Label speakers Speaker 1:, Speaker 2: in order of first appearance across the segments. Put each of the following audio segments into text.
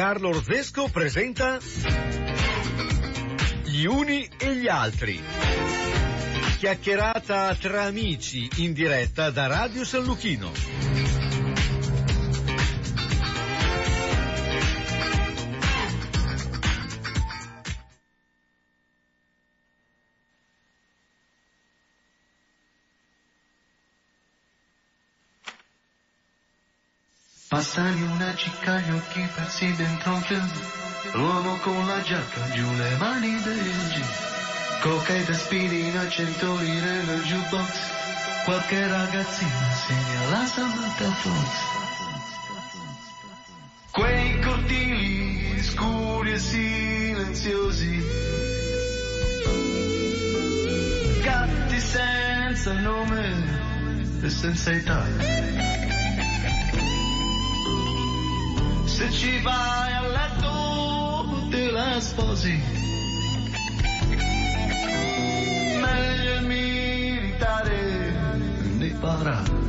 Speaker 1: Giancarlo Orvesco presenta Gli uni e gli altri. Chiacchierata tra amici in diretta da Radio San Luchino.
Speaker 2: Passagli una cicca, gli occhi persi dentro un film. L'uomo con la giacca, giù le mani del jean. Coca ed aspirina, cento lire nel jukebox. Qualche ragazzina segna la Samantha Fox. Quei cortili scuri e silenziosi. Gatti senza nome e senza età. Se ci vai a letto te la sposi. Meglio il militare ne parla.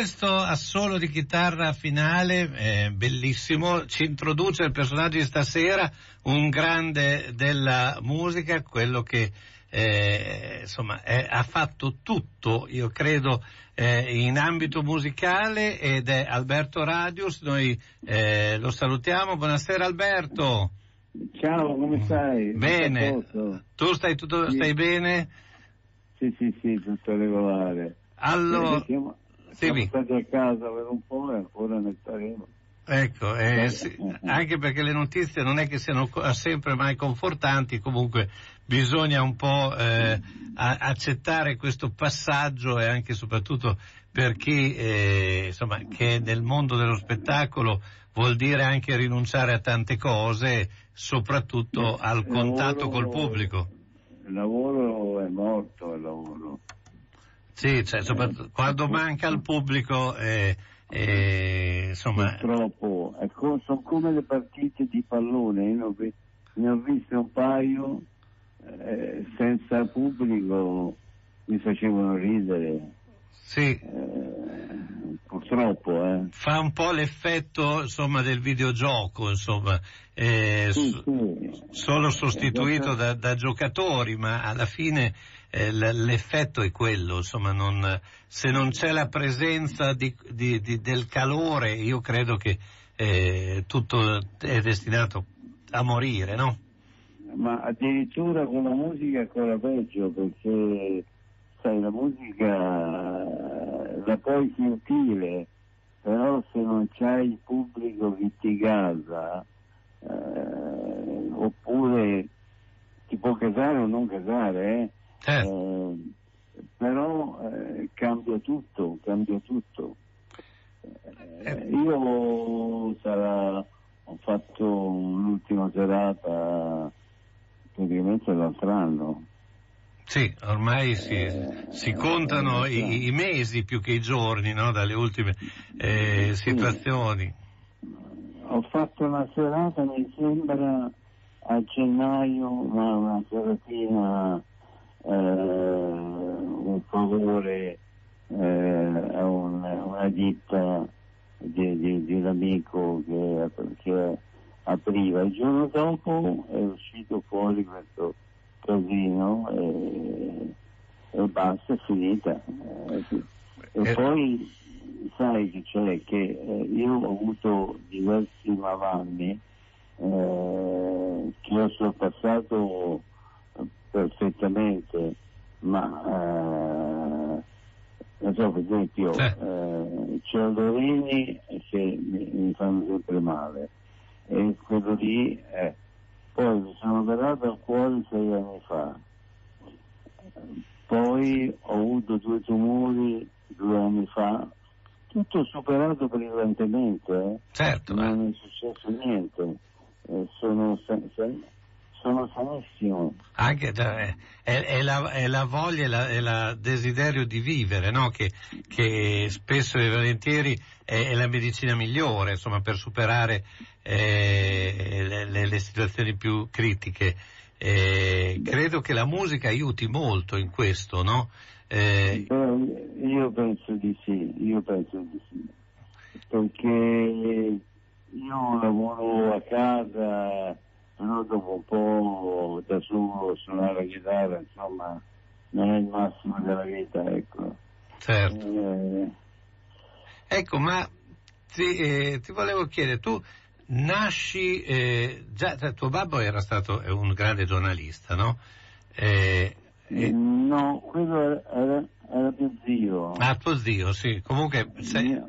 Speaker 3: Questo assolo di chitarra finale, eh, bellissimo, ci introduce il personaggio di stasera, un grande della musica, quello che eh, insomma è- ha fatto tutto, io credo, eh, in ambito musicale ed è Alberto Radius, noi eh, lo salutiamo, buonasera Alberto.
Speaker 4: Ciao, come stai?
Speaker 3: Bene, tu stai, tutto,
Speaker 4: Sì.
Speaker 3: stai bene?
Speaker 4: Sì, sì, sì, tutto regolare.
Speaker 3: Allora,
Speaker 4: siamo, siamo stati a casa per un po' e ancora ne staremo.
Speaker 3: Ecco, eh,
Speaker 4: Eh,
Speaker 3: sì,
Speaker 4: eh, eh.
Speaker 3: anche perché le notizie non è che siano sempre mai confortanti, comunque bisogna un po' eh, accettare questo passaggio e anche e soprattutto per chi eh, insomma, che nel mondo dello spettacolo vuol dire anche rinunciare a tante cose, soprattutto al contatto
Speaker 4: lavoro-
Speaker 3: col pubblico.
Speaker 4: Il lavoro è morto, il lavoro.
Speaker 3: Sì, cioè, quando manca il pubblico, eh, eh, insomma,
Speaker 4: Purtroppo, co- sono come le partite di pallone, io ne ho, viste un paio eh, senza pubblico, mi facevano ridere.
Speaker 3: sì,
Speaker 4: Eh, purtroppo. Eh.
Speaker 3: Fa un po' l'effetto insomma, del videogioco, insomma, eh,
Speaker 4: Sì, sì.
Speaker 3: solo sostituito da, da giocatori, ma alla fine eh, l'effetto è quello, insomma, non- se non c'è la presenza di- di- di- del calore, io credo che eh, tutto è destinato a morire, no?
Speaker 4: Ma addirittura con la musica è ancora peggio perché sai la musica eh, la puoi sentire però se non c'hai il pubblico che ti gasa eh, oppure ti può casare o non casare eh,
Speaker 3: Certo.
Speaker 4: Eh, però eh, cambia tutto cambia tutto Eh, io sarà, ho fatto l'ultima serata praticamente l'altro anno.
Speaker 3: Sì, ormai si,
Speaker 4: Eh,
Speaker 3: si contano
Speaker 4: eh,
Speaker 3: i, i mesi più che i giorni, no? Dalle ultime eh, situazioni.
Speaker 4: Ho fatto una serata, mi sembra, a gennaio, ma una seratina, eh, un favore eh, a un- una ditta di, di- di un amico che, che apriva. Il giorno dopo è uscito fuori questo casino e, e basta, è finita. Eh. E
Speaker 3: Eh.
Speaker 4: poi sai che c'è che eh, io ho avuto diversi mavanni eh, che ho sorpassato perfettamente, ma eh, non so, per esempio,
Speaker 3: Sì.
Speaker 4: eh, c'è Lorini che mi, mi fanno sempre male e quello lì eh, poi mi sono operato al cuore sei anni fa poi ho avuto due tumori due anni fa tutto superato brillantemente eh.
Speaker 3: Certo, ma-
Speaker 4: non è successo niente Eh, sono, sa- sono sanissimo
Speaker 3: Anche da- è, è la, è la voglia e il desiderio di vivere, no? che, che spesso e volentieri è, è la medicina migliore insomma, per superare eh, le, le- le situazioni più critiche. Eh, credo che la musica aiuti molto in questo, no? Eh,
Speaker 4: Beh, io penso di sì, io penso di sì, perché io lavoro a casa, però dopo un po' da solo suonare la chitarra, insomma, non è il massimo della vita, ecco.
Speaker 3: certo.
Speaker 4: Eh,
Speaker 3: Ecco, ma ti, eh, ti volevo chiedere, tu nasci, eh, già cioè, tuo babbo era stato eh, un grande giornalista, no? Eh,
Speaker 4: no, quello era, era, era mio zio.
Speaker 3: ah, tuo zio, sì, comunque sei-
Speaker 4: Mio,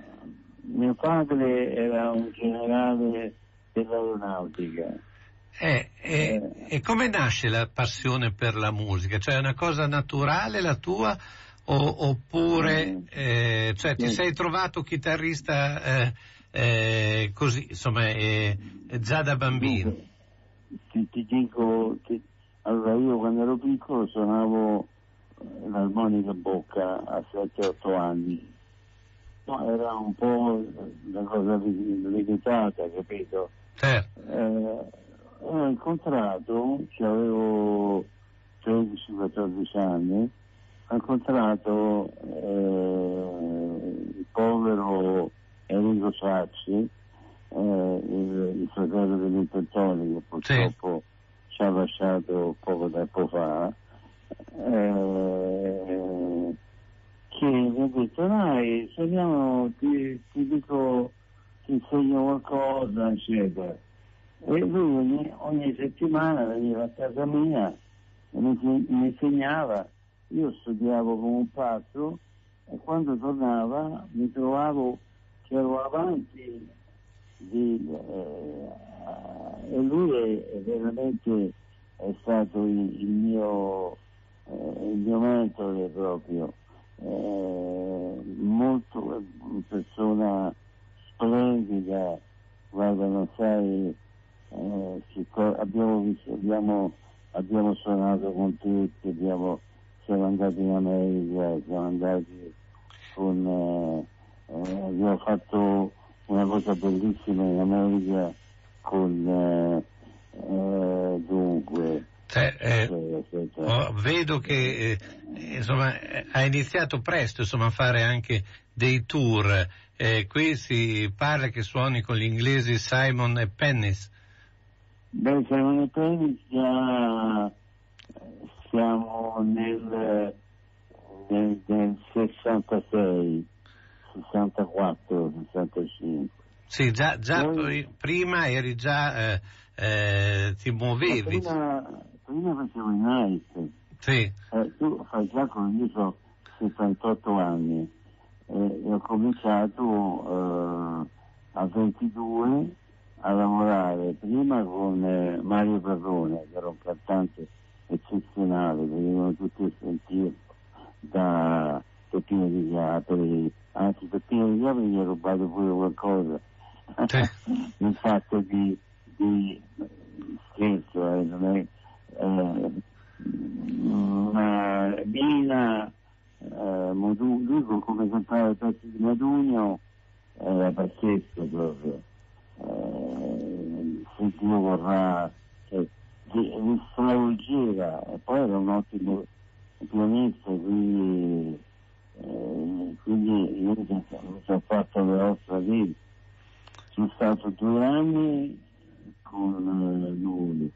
Speaker 4: mio padre era un generale dell'aeronautica.
Speaker 3: Eh, eh, e come nasce la passione per la musica? Cioè è una cosa naturale la tua o- oppure
Speaker 4: Mm.
Speaker 3: eh, cioè, ti
Speaker 4: Sì.
Speaker 3: sei trovato chitarrista eh, eh, così, insomma, eh, già da bambino?
Speaker 4: Ti, ti dico, ti- allora io quando ero piccolo suonavo eh, l'armonica a bocca a 7-8 anni. No, era un po' una cosa li- limitata, capito?
Speaker 3: Certo.
Speaker 4: Eh, ho incontrato, che avevo 13-14 anni, ho incontrato eh, il povero Enrico Sacci, eh, il, il fratello dell'Intentoni che purtroppo ci ha lasciato poco tempo fa, eh, che mi ha detto dai, suoniamo, ti, ti dico, ti insegno qualcosa, eccetera. E lui ogni, settimana veniva a casa mia e mi, mi insegnava, io studiavo come un pazzo e quando tornava mi trovavo che ero avanti di, eh, e lui è, è veramente è stato il, il mio eh, il mio mentore proprio. Eh, molto una persona splendida guarda non sai eh, co- abbiamo, abbiamo, abbiamo suonato con tutti abbiamo, siamo andati in America siamo andati con eh, eh, abbiamo fatto una cosa bellissima in America con eh, eh, dunque
Speaker 3: Cioè, eh, oh, vedo che eh, insomma, eh, ha iniziato presto insomma, a fare anche dei tour. Eh, qui si parla che suoni con gli inglesi Simon e Pennis.
Speaker 4: Beh, Simon e Pennis già siamo nel, nel, nel 66, 64, 65.
Speaker 3: Sì, già, già
Speaker 4: Poi-
Speaker 3: prima eri già, eh, eh, ti muovevi.
Speaker 4: Prima, prima facevo i night.
Speaker 3: Sì,
Speaker 4: Eh, tu fai calcolo, io ho 78 anni eh, e ho cominciato eh, a 22 a lavorare prima con eh, Mario Perrone, che era un cantante eccezionale, venivano tutti a sentire da Peppino di Chiapri, anzi Peppino di Chiapri gli ha rubato pure qualcosa, nel fatto di, di scherzo, eh, non è, eh, ma Bina, eh, Modu- lui come cantava i pezzi di Modugno era pazzesco proprio. Eh, se Dio vorrà, cioè, stravolgeva e poi era un ottimo pianista, quindi, eh, quindi io mi sono- mi sono fatto le ossa lì. Sono stato due anni con eh, lui,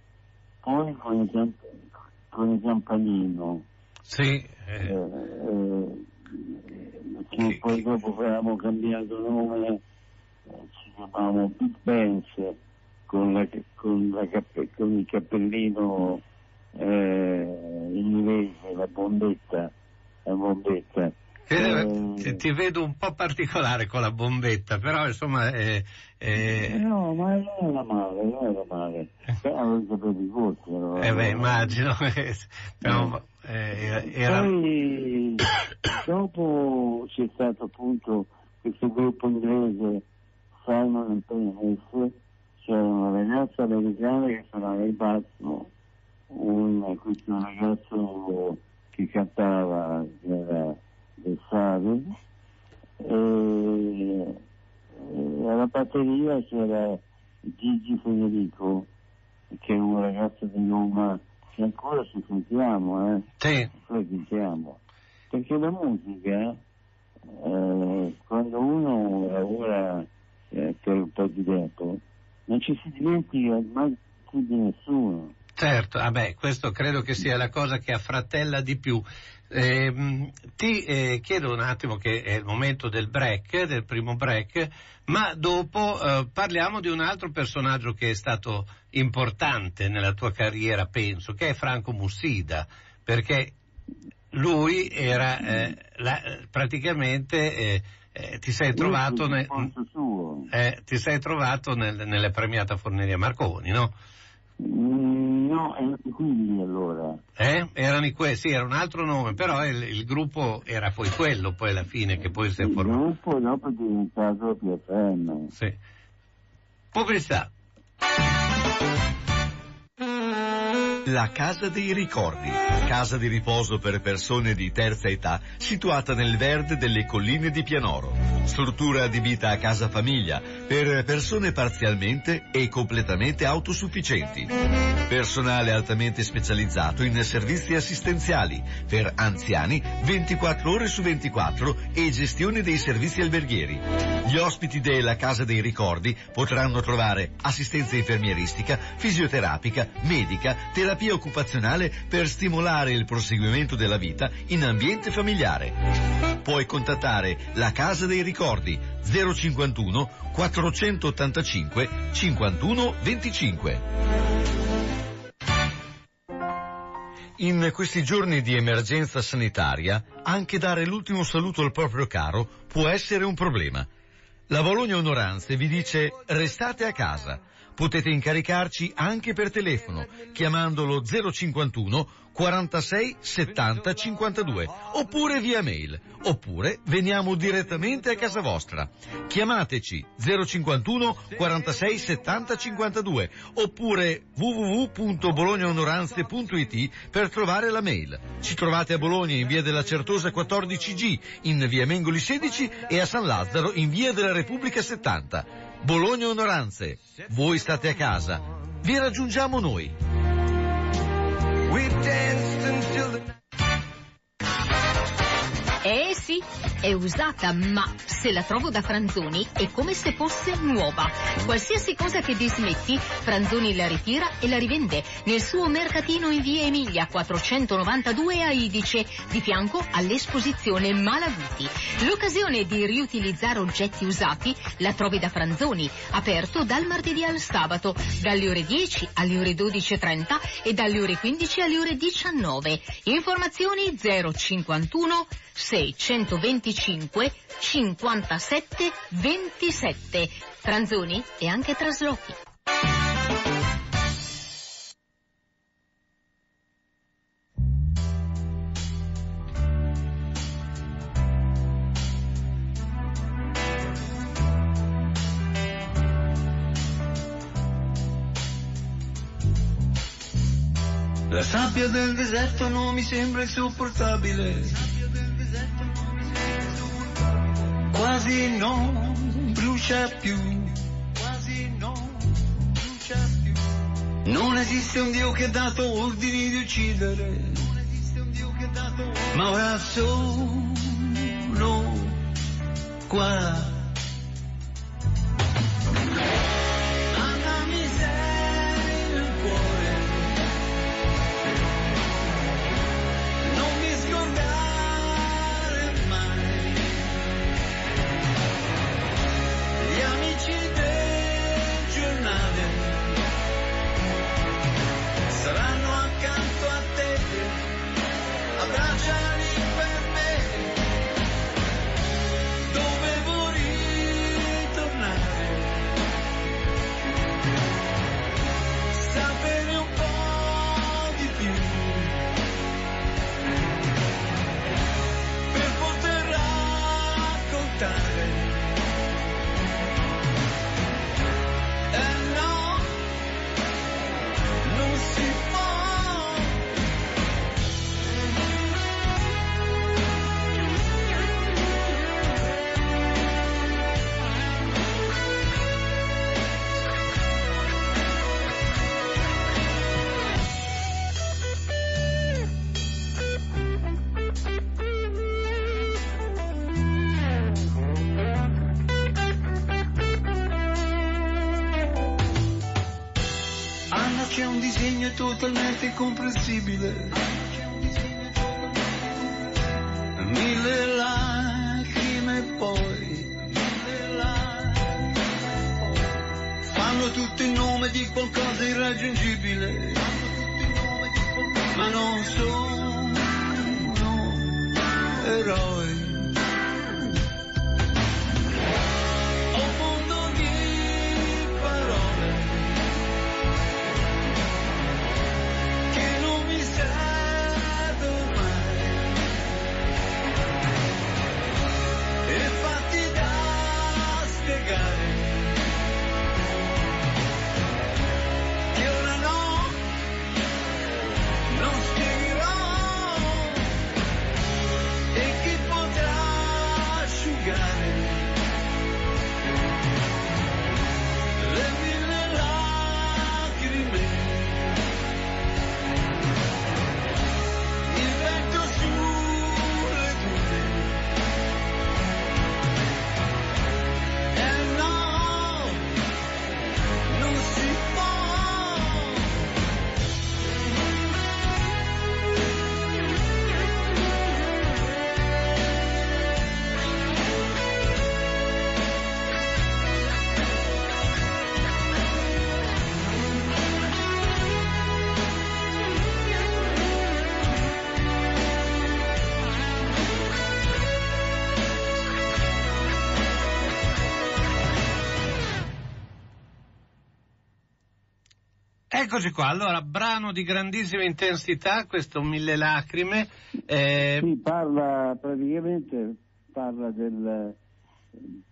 Speaker 4: poi con il, camp- con il campanino,
Speaker 3: sì.
Speaker 4: eh,
Speaker 3: eh,
Speaker 4: eh, che poi dopo avevamo cambiato nome, ci chiamavamo Big Benz con, la, con, la cappe- con il cappellino eh, inglese, la bombetta, la bombetta.
Speaker 3: Eh,
Speaker 4: Eh,
Speaker 3: ti, vedo un po' particolare con la bombetta, però insomma eh, eh,
Speaker 4: No, ma non era male, non era male. Però avevo i capelli corti. ero-
Speaker 3: eh, beh, immagino. eh, però, eh, era,
Speaker 4: Poi dopo c'è stato appunto questo gruppo inglese Simon Pennis, c'era una ragazza americana che suonava il basso, un, questo ragazzo che cantava, che era del Sari, e, e alla batteria c'era Gigi Federico, che è un ragazzo di Roma, che ancora ci sentiamo, eh.
Speaker 3: Sì,
Speaker 4: diciamo, perché la musica, eh, quando uno lavora eh, per un po' di tempo, non ci si dimentica mai più di nessuno.
Speaker 3: certo, vabbè, questo credo che sia la cosa che affratella di più. Ehm, ti eh, chiedo un attimo che è il momento del break, del primo break, ma dopo eh, parliamo di un altro personaggio che è stato importante nella tua carriera, penso, che è Franco Mussida, perché lui era eh, la- praticamente eh, ti sei trovato, ne-
Speaker 4: il
Speaker 3: eh, ti sei trovato nel- nelle premiata Forneria Marconi, no?
Speaker 4: Mm, no, erano quelli allora.
Speaker 3: Eh? Erano i que- sì, era un altro nome, però il, il gruppo era poi quello, poi alla fine, che poi si è
Speaker 4: Il
Speaker 3: formato.
Speaker 4: gruppo dopo è diventato PFM.
Speaker 3: Sì. Pubblicità.
Speaker 1: La Casa dei Ricordi, casa di riposo per persone di terza età, situata nel verde delle colline di Pianoro. Struttura adibita a casa famiglia, per persone parzialmente e completamente autosufficienti. Personale altamente specializzato in servizi assistenziali, per anziani 24 ore su 24 e gestione dei servizi alberghieri. Gli ospiti della Casa dei Ricordi potranno trovare assistenza infermieristica, fisioterapica, medica, terapia occupazionale per stimolare il proseguimento della vita in ambiente familiare. Puoi contattare la Casa dei Ricordi 051 485 51 25. In questi giorni di emergenza sanitaria, anche dare l'ultimo saluto al proprio caro può essere un problema. La Bologna Onoranze vi dice restate a casa. Potete incaricarci anche per telefono, chiamandolo 051 46 70 52, oppure via mail, oppure veniamo direttamente a casa vostra. Chiamateci 051 46 70 52, oppure www.bolognaonoranze.it per trovare la mail. Ci trovate a Bologna in via della Certosa 14G, in via Mengoli 16 e a San Lazzaro in via della Repubblica 70. Bologna Onoranze. Voi state a casa. Vi raggiungiamo noi
Speaker 5: è usata, ma se la trovo da Franzoni è come se fosse nuova. Qualsiasi cosa che dismetti, Franzoni la ritira e la rivende nel suo mercatino in via Emilia 492 a Idice, di fianco all'esposizione Malaguti. L'occasione di riutilizzare oggetti usati la trovi da Franzoni, aperto dal martedì al sabato, dalle ore 10 alle ore 12.30 e dalle ore 15 alle ore 19. Informazioni 051 625 57 27. Franzoni e anche traslochi.
Speaker 2: La sabbia del deserto non mi sembra insopportabile. Quasi non brucia più. Quasi non brucia più. Non esiste un Dio che ha dato ordini di uccidere. Non esiste un Dio che ha dato ordini. Ma ora sono qua. Disegno totalmente incomprensibile. Mille lacrime poi. Fanno tutto in nome di qualcosa irraggiungibile. Ma non sono eroi.
Speaker 3: Eccoci qua, allora, brano di grandissima intensità, questo Mille Lacrime. eh,
Speaker 4: Sì, parla praticamente parla del,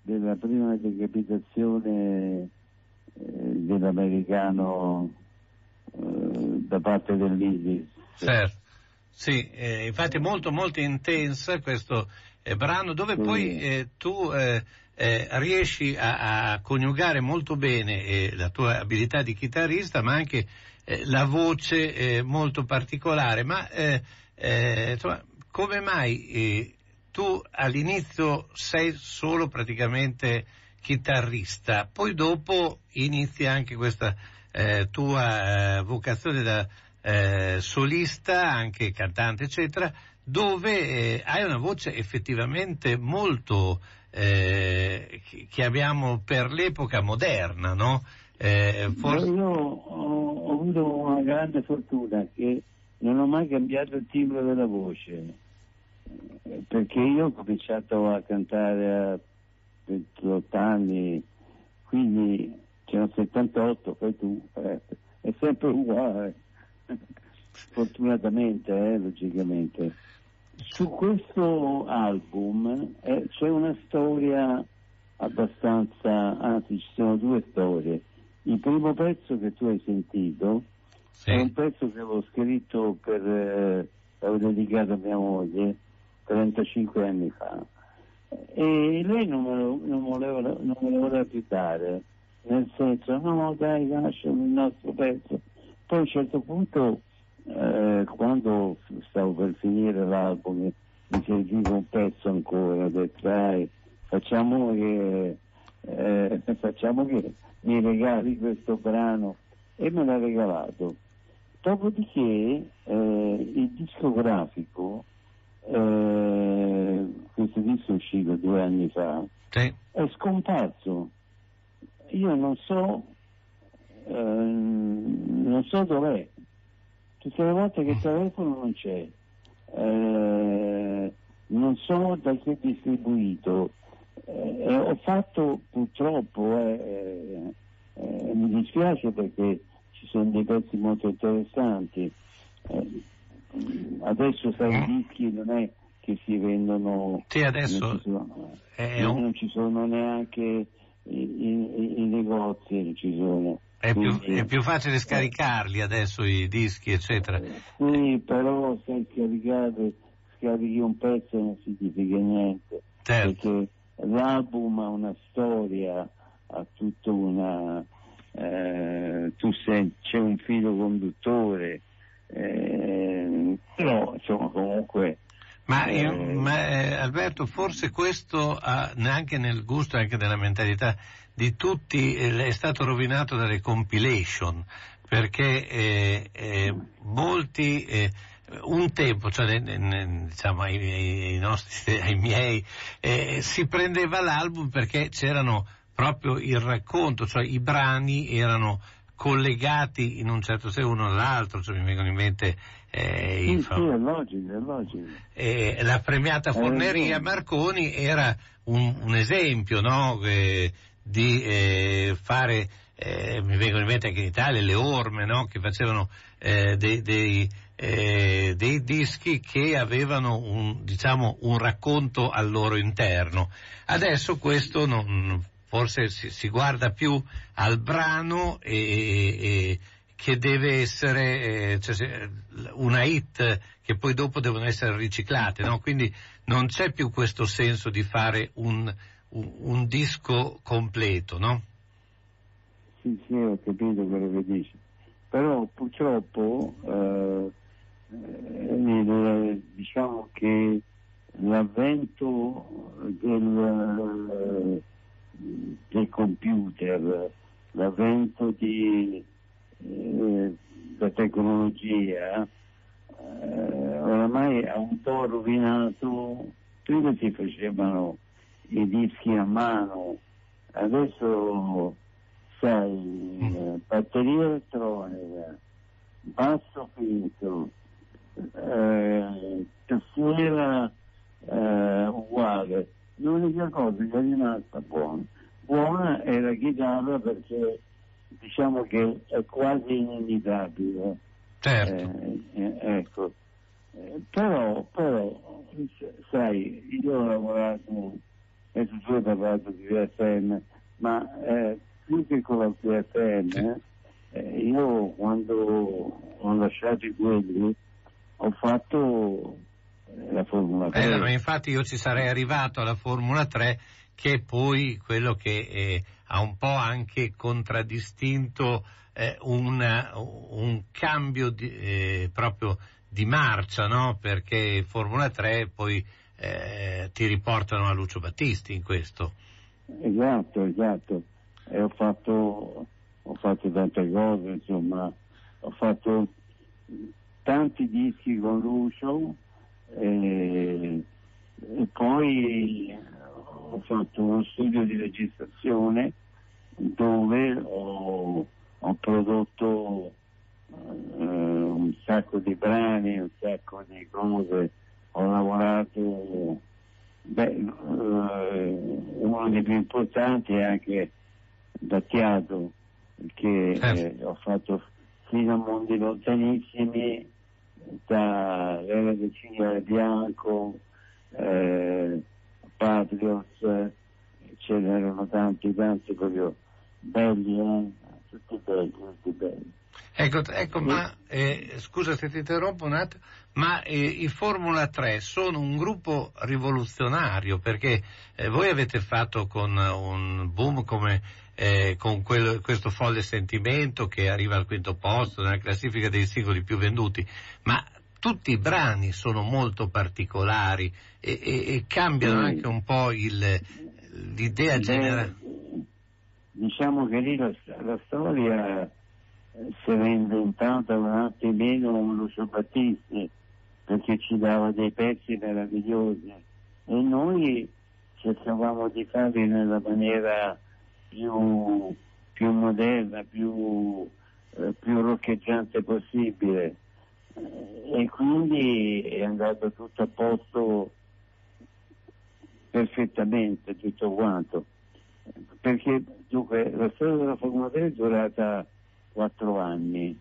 Speaker 4: della prima decapitazione eh, dell'americano eh, da parte dell'ISIS.
Speaker 3: Certo, sì, eh, infatti molto molto intensa questo eh, brano dove
Speaker 4: Sì.
Speaker 3: poi eh, tu eh, riesci a, a coniugare molto bene eh, la tua abilità di chitarrista ma anche eh, la voce eh, molto particolare, ma eh, eh, insomma, come mai tu all'inizio sei solo praticamente chitarrista, poi dopo inizi anche questa tua vocazione da solista, anche cantante, eccetera, dove hai una voce effettivamente molto eh, che abbiamo per l'epoca moderna, no?
Speaker 4: Eh, forse... Io ho, ho, avuto una grande fortuna che non ho mai cambiato il timbro della voce, perché io ho cominciato a cantare a 28 anni, quindi c'erano 78, poi tu, eh, è sempre uguale, fortunatamente, eh, logicamente. Su questo album eh, c'è una storia abbastanza, anzi ci sono due storie. Il primo pezzo che tu hai sentito sì. è un pezzo che avevo scritto per, eh, avevo dedicato a mia moglie 35 anni fa e lei non me lo, non voleva, non me lo voleva più dare, nel senso no dai lasciami il nostro pezzo. Poi a un certo punto eh, quando stavo per finire l'album mi serviva un pezzo ancora, ho detto dai facciamo che, eh, facciamo che mi regali questo brano e me l'ha regalato. Dopodiché eh, il discografico eh, questo disco è uscito due anni fa,
Speaker 3: sì.
Speaker 4: è scomparso. Io non so, eh, non so dov'è. Tutte le volte che telefono non c'è. Eh, non so da chi è distribuito. Eh, ho fatto purtroppo, eh, eh, mi dispiace perché ci sono dei pezzi molto interessanti adesso sai i dischi non è che si vendono
Speaker 3: sì, adesso
Speaker 4: non ci sono, un... non ci sono neanche i, i, i, negozi non ci sono
Speaker 3: è più, è più, facile scaricarli adesso i dischi eccetera.
Speaker 4: Sì però se caricate scarichi un pezzo non significa niente
Speaker 3: certo.
Speaker 4: perché l'album ha una storia ha tutta una eh, tu sei, c'è un filo conduttore eh, però insomma comunque
Speaker 3: ma, eh, ma eh, Alberto, forse questo ha, neanche nel gusto e anche nella mentalità di tutti eh, è stato rovinato dalle compilation, perché eh, eh, molti, eh, un tempo, cioè diciamo ai, ai, nostri, ai miei, si prendeva l'album perché c'erano proprio il racconto, cioè i brani erano collegati in un certo senso uno all'altro, cioè mi vengono in mente
Speaker 4: eh, sì, fa... sì, è logico, è logico.
Speaker 3: Eh, la premiata Forneria Marconi era un, un esempio no? eh, di eh, fare, eh, mi vengono in mente anche in Italia, le orme no? che facevano eh, dei, dei, dei, dischi che avevano un, diciamo, un racconto al loro interno. Adesso questo non, forse si, si guarda più al brano e, e, che deve essere eh, cioè, una hit che poi dopo devono essere riciclate, no? quindi non c'è più questo senso di fare un, un, un disco completo, no?
Speaker 4: Sì, sì, ho capito quello che dici, però purtroppo eh, eh, diciamo che l'avvento del del computer, l'avvento di, eh, della tecnologia, eh, oramai ha un po' rovinato, prima si facevano i dischi a mano, adesso sai, mm. eh, batteria elettronica, basso finto, eh, tastiera eh, uguale l'unica cosa che è rimasta buona, buona è la chitarra perché diciamo che è quasi inimitabile.
Speaker 3: Certo.
Speaker 4: Eh, eh, ecco. Eh, però, però, sai, io ho lavorato, adesso tu hai parlato di VFM, ma eh, più che con la VFM, eh, io quando ho lasciato i quelli ho fatto la Formula 3.
Speaker 3: Eh, infatti io ci sarei arrivato alla Formula 3 che è poi quello che eh, ha un po' anche contraddistinto eh, un, un, cambio di, eh, proprio di marcia, no? perché Formula 3 poi eh, ti riportano a Lucio Battisti in questo.
Speaker 4: Esatto, esatto. E ho fatto, ho fatto tante cose, insomma, ho fatto tanti dischi con Lucio e, e poi ho fatto uno studio di registrazione dove ho, ho prodotto eh, un sacco di brani, un sacco di cose, ho lavorato, beh, eh, uno dei più importanti è anche da Chiado, che eh, ho fatto fino a mondi lontanissimi, da Cigare Bianco, eh, Patriots, eh, ce n'erano tanti, tanti proprio belli, eh? tutti belli, tutti belli.
Speaker 3: Ecco, ecco ma eh, scusa se ti interrompo un attimo, ma eh, i Formula 3 sono un gruppo rivoluzionario perché eh, voi avete fatto con un boom come eh, con quello- questo folle sentimento che arriva al quinto posto nella classifica dei singoli più venduti, ma tutti i brani sono molto particolari e, e- e cambiano
Speaker 4: Sì.
Speaker 3: anche un po' il- l'idea generale.
Speaker 4: Diciamo che lì la, la storia eh, si era inventata un attimino Lucio Battisti perché ci dava dei pezzi meravigliosi e noi cercavamo di farli nella maniera più, più moderna, più, eh, più roccheggiante possibile. Eh, e quindi è andato tutto a posto perfettamente tutto quanto. Perché dunque la storia della Formula 3 è durata quattro anni.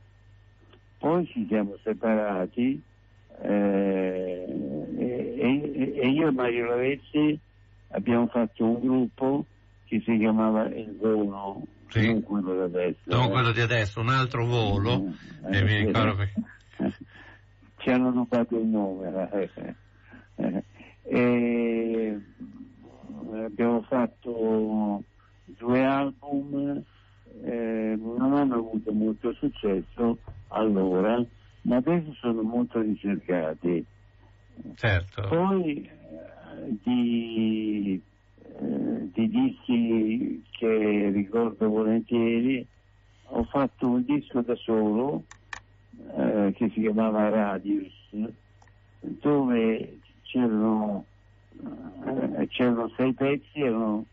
Speaker 4: Poi ci siamo separati eh, e, e- io e Mario Lavezzi abbiamo fatto un gruppo che si chiamava Il Volo
Speaker 3: Sì.
Speaker 4: non quello da adesso
Speaker 3: Non
Speaker 4: eh.
Speaker 3: quello di adesso, un altro volo,
Speaker 4: Eh,
Speaker 3: e mi
Speaker 4: sì.
Speaker 3: ricordo perché...
Speaker 4: ci hanno rubato il nome eh. Eh, e abbiamo fatto due album eh, non hanno avuto molto successo allora ma adesso sono molto ricercati
Speaker 3: Certo.
Speaker 4: poi eh, di, eh, di dischi che ricordo volentieri ho fatto un disco da solo eh, che si chiamava Radius dove c'erano, eh, c'erano sei pezzi, erano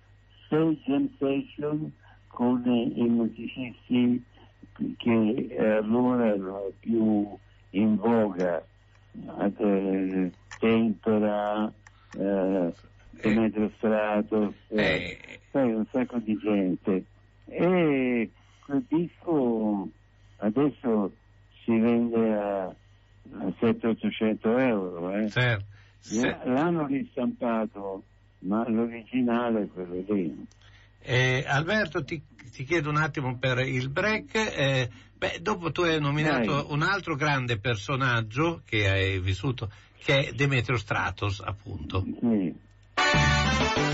Speaker 4: sei jam session con i musicisti che eh, allora erano più in voga eh, Tempera, eh, Demetrio Stratos, eh,
Speaker 3: Eh,
Speaker 4: sai, un sacco di gente. E quel disco adesso si vende a, a 700-800 euro. eh.
Speaker 3: certo. Se-
Speaker 4: L'hanno ristampato, ma l'originale è quello lì.
Speaker 3: eh, Alberto, ti, ti chiedo un attimo per il break. eh, beh, dopo tu hai nominato
Speaker 4: Dai.
Speaker 3: un altro grande personaggio che hai vissuto, che è Demetrio Stratos, appunto.
Speaker 4: Sì. うん。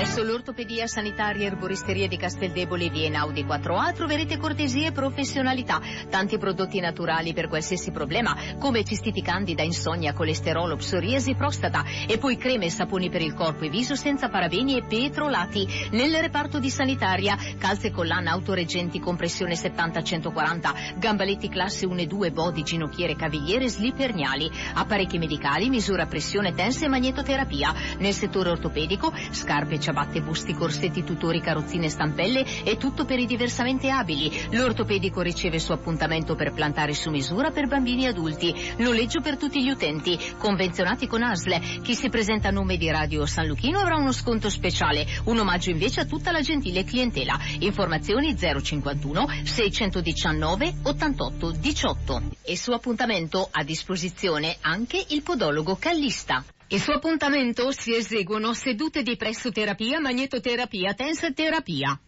Speaker 5: Presso l'ortopedia sanitaria e erboristeria di Casteldebole Viena Audi 4A troverete cortesia e professionalità, tanti prodotti naturali per qualsiasi problema, come cistiti candida, insonnia, colesterolo, psoriasi, prostata, e poi creme e saponi per il corpo e viso senza parabeni e petrolati. Nel reparto di sanitaria, calze collana autoreggenti, compressione 70-140, gambaletti classe 1 e 2, body, ginocchiere, cavigliere, slip erniali, apparecchi medicali, misura pressione, tense e magnetoterapia. Nel settore ortopedico, scarpe, ciabatte, busti, corsetti, tutori, carrozzine, stampelle e tutto per i diversamente abili. L'ortopedico riceve su appuntamento per plantare su misura per bambini e adulti. Noleggio per tutti gli utenti, convenzionati con ASL. Chi si presenta a nome di Radio San Luchino avrà uno sconto speciale. Un omaggio invece a tutta la gentile clientela. Informazioni 051 619 88 18. E su appuntamento a disposizione anche il podologo Callista. Il suo appuntamento si eseguono sedute di pressoterapia, magnetoterapia, tense terapia.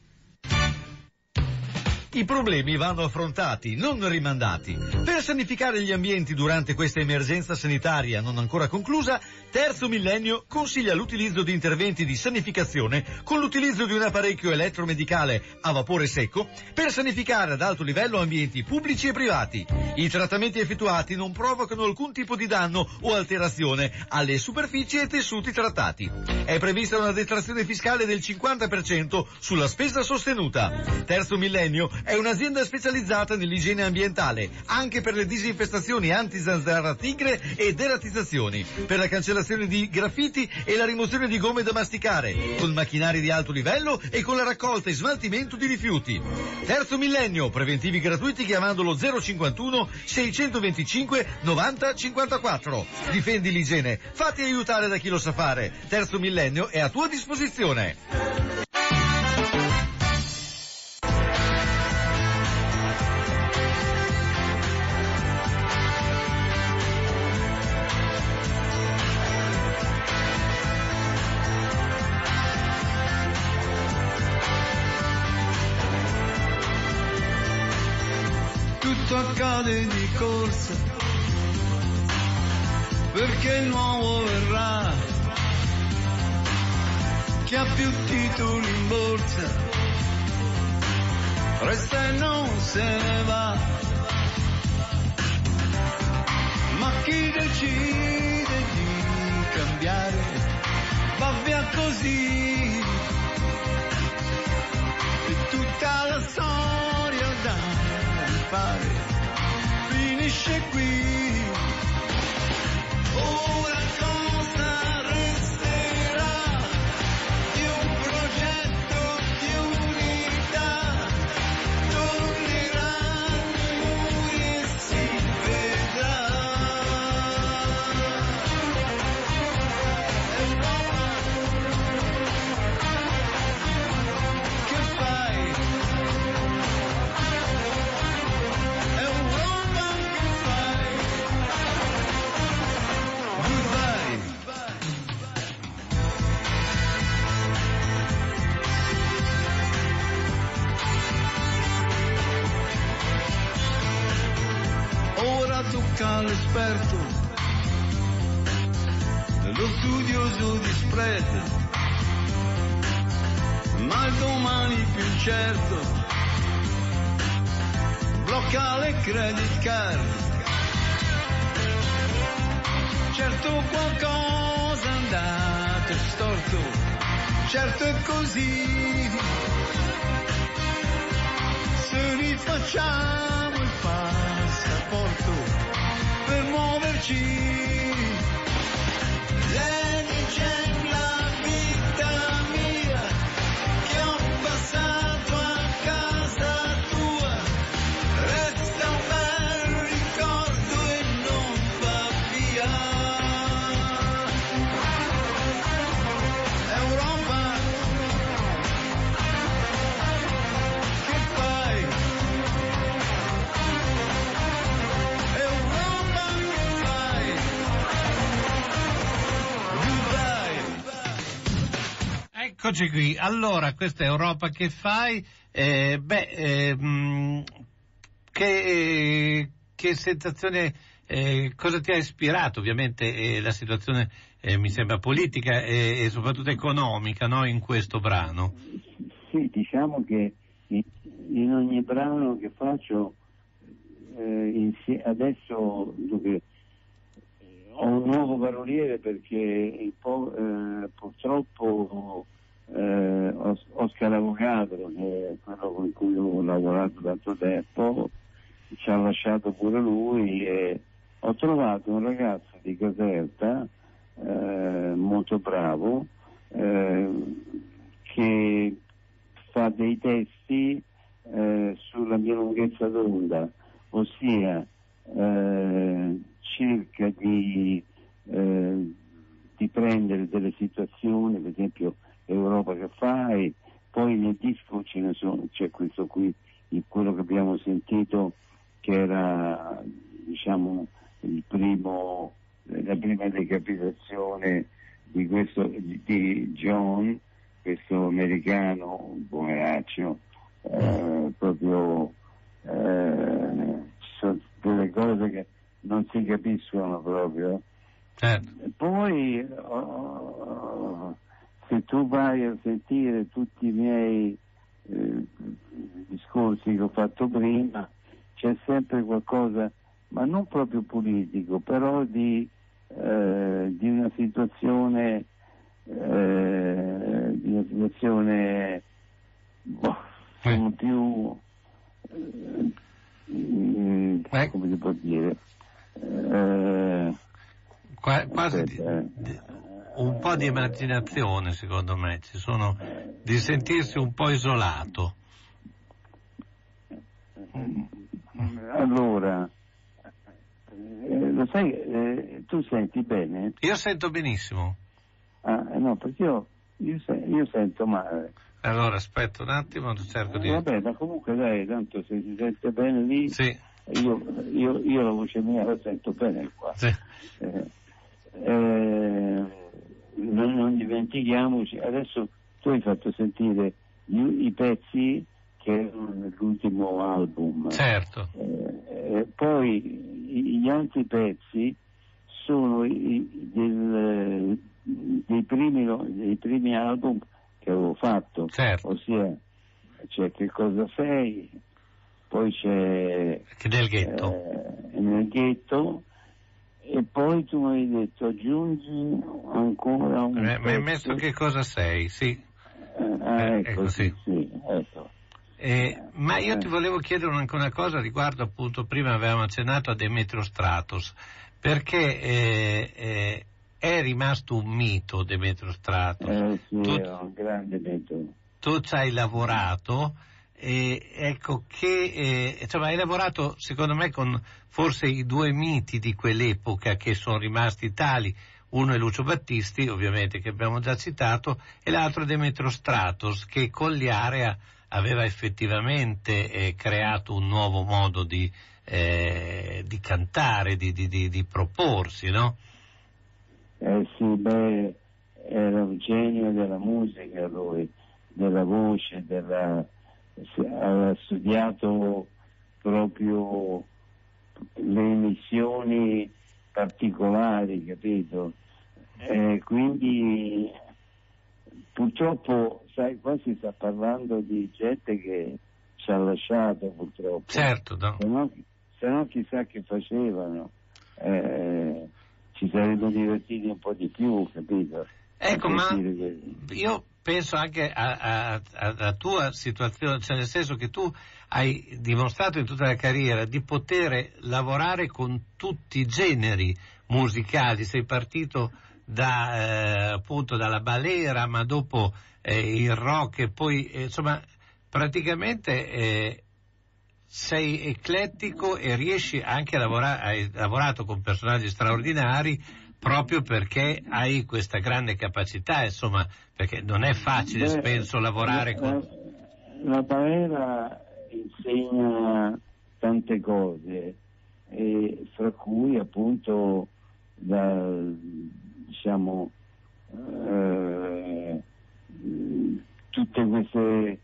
Speaker 1: I problemi vanno affrontati, non rimandati. Per sanificare gli ambienti durante questa emergenza sanitaria non ancora conclusa, Terzo Millennio consiglia l'utilizzo di interventi di sanificazione con l'utilizzo di un apparecchio elettromedicale a vapore secco per sanificare ad alto livello ambienti pubblici e privati. I trattamenti effettuati non provocano alcun tipo di danno o alterazione alle superfici e tessuti trattati. È prevista una detrazione fiscale del 50% sulla spesa sostenuta. Terzo Millennio è un'azienda specializzata nell'igiene ambientale, anche per le disinfestazioni anti-zanzara tigre e deratizzazioni, per la cancellazione di graffiti e la rimozione di gomme da masticare, con macchinari di alto livello e con la raccolta e smaltimento di rifiuti. Terzo Millennio, preventivi gratuiti chiamandolo 051 625 90 54. Difendi l'igiene, fatti aiutare da chi lo sa fare. Terzo Millennio è a tua disposizione.
Speaker 2: Il nuovo verrà, chi ha più titoli in borsa, resta e non se ne va. Ma chi decide di cambiare va via così. E tutta la storia da fare finisce qui. Ora studioso di ma il domani più incerto blocca le credit card. Certo qualcosa è andato storto, certo è così. Se rifacciamo il passaporto per muoverci. Russian.
Speaker 3: Eccoci qui, allora questa Europa che fai? Eh, beh, eh, mh, che, che sensazione, eh, cosa ti ha ispirato? Ovviamente eh, la situazione eh, mi sembra politica e, e soprattutto economica no? in questo brano.
Speaker 4: Sì, diciamo che in, ogni brano che faccio eh, insie- adesso dunque, ho un nuovo paroliere perché po- eh, purtroppo eh, Os- Oscar Avogadro, che è quello con cui ho lavorato tanto tempo, ci ha lasciato pure lui e ho trovato un ragazzo di Caserta eh, molto bravo eh, che fa dei testi eh, sulla mia lunghezza d'onda, ossia eh, cerca di, eh, di prendere delle situazioni, per esempio Europa che fai, poi nel disco ce ne sono, c'è questo qui, quello che abbiamo sentito che era diciamo il primo, la prima decapitazione di questo di John, questo americano, un poveraccio, eh, proprio eh, delle cose che non si capiscono proprio.
Speaker 3: Certo.
Speaker 4: Poi oh, se tu vai a sentire tutti i miei eh, discorsi che ho fatto prima, c'è sempre qualcosa, ma non proprio politico, però di, eh, di una situazione, eh, di una situazione boh, sono più eh,
Speaker 3: Eh.
Speaker 4: come si può dire? Eh,
Speaker 3: Qua- quasi
Speaker 4: eh.
Speaker 3: un po' di immaginazione, secondo me, ci sono di sentirsi un po' isolato.
Speaker 4: allora eh, lo sai eh, tu senti bene?
Speaker 3: Io sento benissimo.
Speaker 4: Ah, eh, no perché io, io, io sento male
Speaker 3: Allora, aspetta un attimo, cerco di...
Speaker 4: Eh, vabbè ma comunque dai tanto se si sente bene lì
Speaker 3: Sì,
Speaker 4: io, io, io la voce mia la sento bene qua
Speaker 3: sì.
Speaker 4: Eh, eh, non, non dimentichiamoci, adesso tu hai fatto sentire gli- i pezzi che erano nell'ultimo album,
Speaker 3: certo.
Speaker 4: Eh, eh, poi i- gli altri pezzi sono i- i- del- dei, primi, dei primi album che avevo fatto,
Speaker 3: Certo.
Speaker 4: ossia c'è Che cosa sei, poi c'è
Speaker 3: Che del ghetto.
Speaker 4: eh, nel ghetto e poi tu mi hai detto aggiungi ancora un
Speaker 3: Eh, Mi hai messo che cosa sei, sì.
Speaker 4: Eh, ah,
Speaker 3: eh,
Speaker 4: ecco,
Speaker 3: ecco,
Speaker 4: sì,
Speaker 3: sì.
Speaker 4: ecco.
Speaker 3: Eh, ma io ti volevo chiedere anche una cosa riguardo appunto, prima avevamo accennato a Demetrio Stratos, perché eh, eh, è rimasto un mito Demetrio Stratos.
Speaker 4: Eh, sì,
Speaker 3: tu,
Speaker 4: è un grande metodo.
Speaker 3: tu ci hai lavorato e ecco che eh, insomma hai lavorato secondo me con forse i due miti di quell'epoca che sono rimasti tali uno è Lucio Battisti ovviamente che abbiamo già citato e l'altro è Demetrio Stratos che con l'area aveva effettivamente eh, creato un nuovo modo di, eh, di cantare, di- di- di proporsi, no?
Speaker 4: Eh sì, beh, era un genio della musica lui, della voce, della... aveva studiato proprio le emissioni particolari, capito? Eh, quindi purtroppo, sai, qua si sta parlando di gente che ci ha lasciato purtroppo.
Speaker 3: Certo, no?
Speaker 4: Se no, se no chissà che facevano. Eh, ci saremmo divertiti un po' di più, capito?
Speaker 3: Ecco, ma io penso anche alla tua situazione, cioè nel senso che tu hai dimostrato in tutta la carriera di poter lavorare con tutti i generi musicali, sei partito da, eh, appunto dalla balera, ma dopo eh, il rock e poi eh, insomma praticamente eh, sei eclettico e riesci anche a lavorare, hai lavorato con personaggi straordinari proprio perché hai questa grande capacità, insomma, perché non è facile,
Speaker 4: Beh,
Speaker 3: penso, lavorare
Speaker 4: la,
Speaker 3: con...
Speaker 4: La Barera insegna tante cose, e fra cui appunto da, diciamo, eh, tutti questi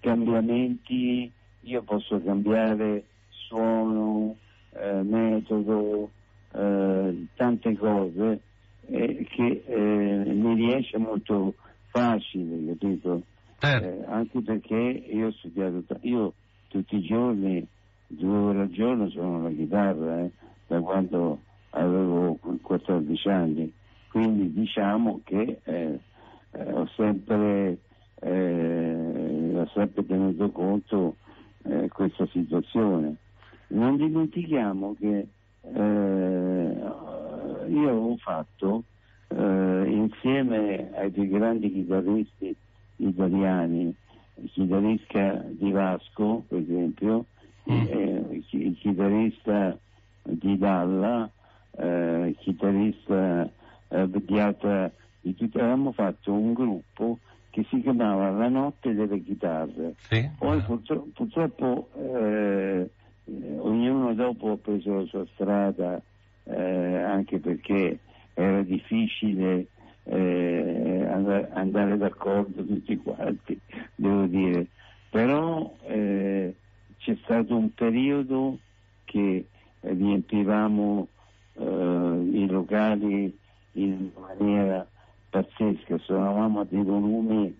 Speaker 4: cambiamenti, io posso cambiare suono, eh, metodo, eh, tante cose eh, che eh, mi riesce molto facile, capito?
Speaker 3: Certo.
Speaker 4: Eh, anche perché io ho studiato, ta- io tutti i giorni, due ore al giorno suono la chitarra, eh, da quando avevo 14 anni, quindi diciamo che eh, eh, ho sempre, eh, ho sempre tenuto conto eh, questa situazione. Non dimentichiamo che eh, io avevo fatto eh, insieme ai più grandi chitarristi italiani, il chitarrista di Vasco, per esempio, eh, il chi- il chitarrista di Dalla, eh, il chitarrista eh, di altra, di tutti, avevamo fatto un gruppo che si chiamava La notte delle chitarre.
Speaker 3: Sì?
Speaker 4: Poi purtro- purtroppo eh, eh, ognuno dopo ha preso la sua strada eh, anche perché era difficile eh, andare, andare d'accordo tutti quanti, devo dire. però eh, c'è stato un periodo che riempivamo eh, i locali in maniera pazzesca, suonavamo a dei volumi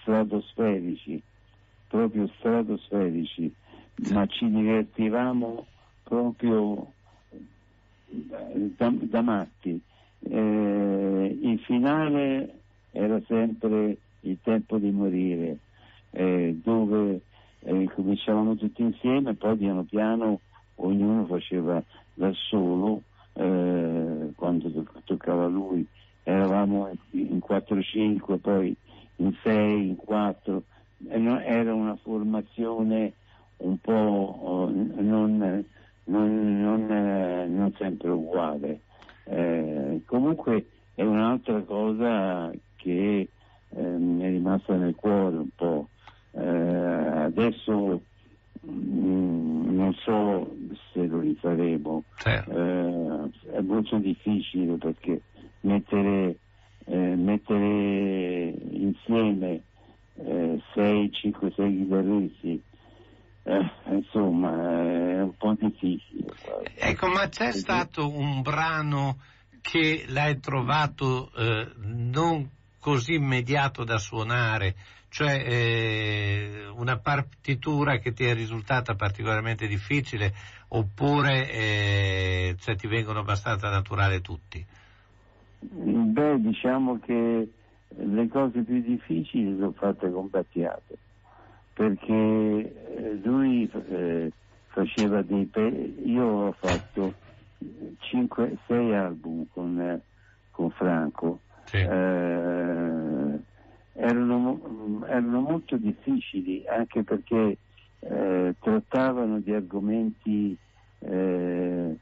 Speaker 4: stratosferici, proprio stratosferici, ma ci divertivamo proprio da, da matti. Eh, il finale era sempre il tempo di morire, eh, dove eh, cominciavamo tutti insieme, poi piano piano ognuno faceva da solo, eh, quando toccava a lui, eravamo in 4-5, poi in 6, in 4, era una formazione un po' oh, non, non, non, eh, non sempre uguale. Eh, comunque è un'altra cosa che eh, mi è rimasta nel cuore un po'. Eh, adesso mh, mm, non so se lo rifaremo, certo. Eh, è molto difficile perché mettere, eh, mettere insieme 6, 5, 6 chitarristi eh, insomma è un po' difficile.
Speaker 3: Ecco, ma c'è stato un brano che l'hai trovato eh, non così immediato da suonare, cioè eh, una partitura che ti è risultata particolarmente difficile oppure eh, cioè, ti vengono abbastanza naturali tutti?
Speaker 4: Beh, diciamo che le cose più difficili ho fatte con Battiato perché eh, lui eh, faceva dei pe- io ho fatto 5, 6 album con, eh, con Franco sì. eh, erano, erano, molto difficili anche perché eh, trattavano di argomenti eh,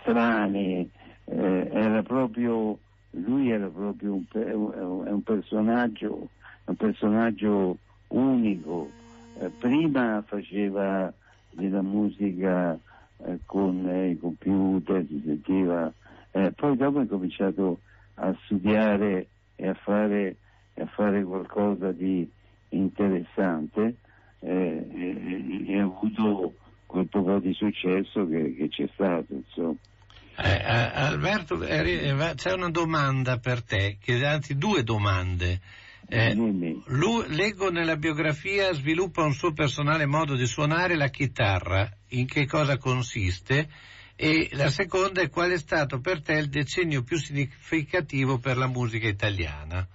Speaker 4: strani era proprio lui era proprio un, un, un personaggio un personaggio unico. Eh, prima faceva della musica eh, con eh, i computer, si sentiva, eh, poi dopo ha cominciato a studiare e a fare, a fare qualcosa di interessante eh, e, ha avuto quel po' di successo che, che c'è stato. Insomma.
Speaker 3: Eh, Alberto, c'è una domanda per te, che, anzi due domande. Eh, lui, leggo nella biografia, sviluppa un suo personale modo di suonare la chitarra. In che cosa consiste? E la seconda è qual è stato per te il decennio più significativo per la musica italiana?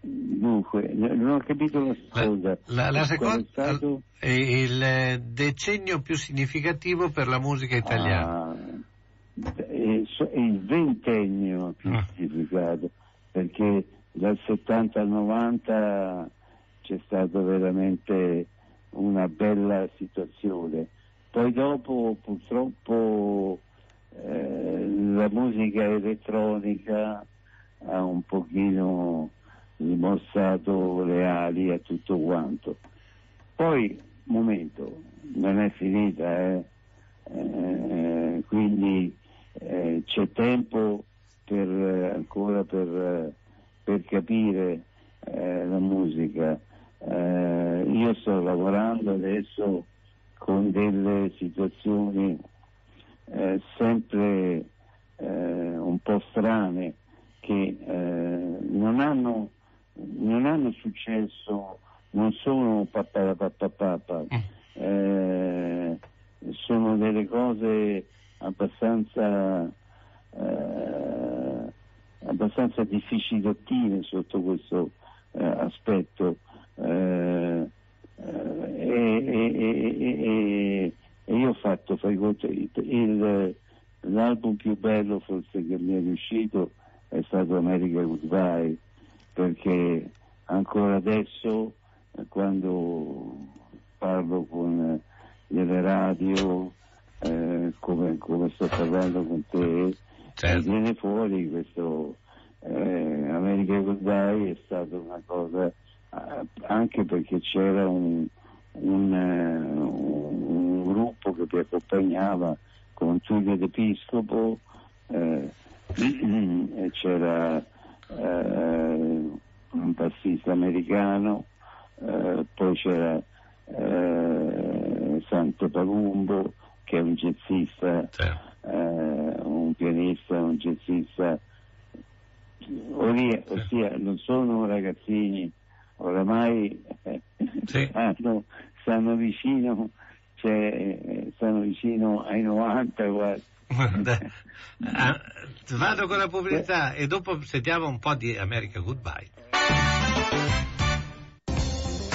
Speaker 4: Dunque, non ho capito la seconda.
Speaker 3: La, la, la seconda stato... è il decennio più significativo per la musica italiana.
Speaker 4: Ah, è, il ventennio più ah. significato, perché dal 70 al 90 c'è stata veramente una bella situazione. Poi dopo purtroppo eh, la musica elettronica ha un pochino dimostrato le ali a tutto quanto. Poi, momento, non è finita, eh? Eh, quindi eh, c'è tempo per, ancora per per capire eh, la musica. Eh, io sto lavorando adesso con delle situazioni eh, sempre eh, un po' strane che eh, non hanno, non, hanno, successo, non sono papà papà papà, eh, sono delle cose abbastanza abbastanza difficilottine sotto questo eh, aspetto. Eh, eh e, io ho fatto, fai conto, il, l'album più bello forse che mi è riuscito è stato America Goodbye perché ancora adesso eh, quando parlo con delle radio eh, come, come, sto parlando con te certo. viene fuori questo eh, America Goodbye è stata una cosa eh, anche perché c'era un, un, uh, un, gruppo che ti accompagnava con Tullio d'Episcopo eh, e c'era eh, un bassista americano eh, poi c'era eh, Santo Palumbo che è un jazzista,
Speaker 3: Certo.
Speaker 4: Eh, un pianista, un jazzista, ossia, ossia non sono ragazzini, oramai eh,
Speaker 3: Sì.
Speaker 4: stanno, stanno vicino, cioè, eh, stanno vicino ai 90 guarda.
Speaker 3: Ah, vado con la pubblicità e dopo sentiamo un po' di America Goodbye.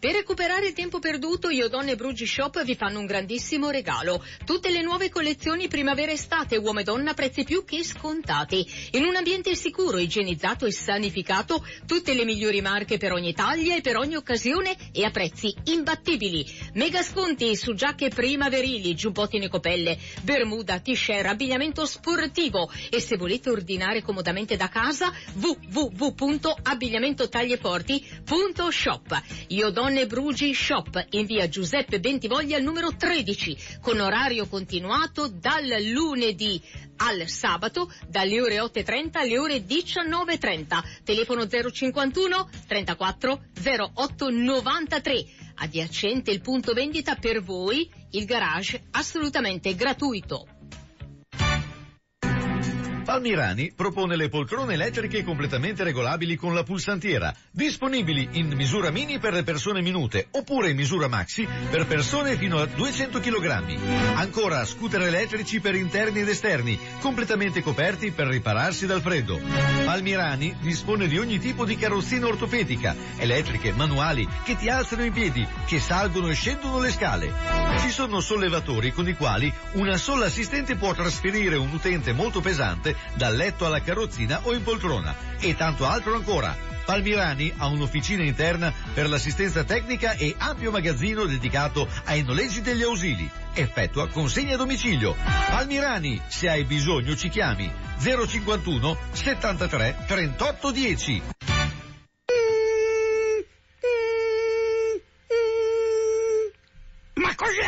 Speaker 5: Per recuperare il tempo perduto, Io Donne Brugi Shop vi fanno un grandissimo regalo. Tutte le nuove collezioni primavera-estate, uomo e donna, prezzi più che scontati. In un ambiente sicuro, igienizzato e sanificato, tutte le migliori marche per ogni taglia e per ogni occasione e a prezzi imbattibili. Mega sconti su giacche primaverili, giubbotti in copelle, bermuda, t-shirt, abbigliamento sportivo e se volete ordinare comodamente da casa, www.abbigliamentotaglieforti.shop. Io Donne Brugi Shop in via Giuseppe Bentivoglia al numero 13 con orario continuato dal lunedì al sabato dalle ore 8.30 alle ore 19.30. Telefono 051 34 08 93. Adiacente il punto vendita per voi, il garage assolutamente gratuito.
Speaker 1: Palmirani propone le poltrone elettriche completamente regolabili con la pulsantiera, disponibili in misura mini per le persone minute oppure in misura maxi per persone fino a 200 kg. Ancora scooter elettrici per interni ed esterni, completamente coperti per ripararsi dal freddo. Palmirani dispone di ogni tipo di carrozzina ortopedica, elettriche, manuali, che ti alzano in piedi, che salgono e scendono le scale. Ci sono sollevatori con i quali una sola assistente può trasferire un utente molto pesante dal letto alla carrozzina o in poltrona e tanto altro ancora. Palmirani ha un'officina interna per l'assistenza tecnica e ampio magazzino dedicato ai noleggi degli ausili. Effettua consegna a domicilio. Palmirani, se hai bisogno ci chiami 051 73 38 10.
Speaker 6: Ma cos'è?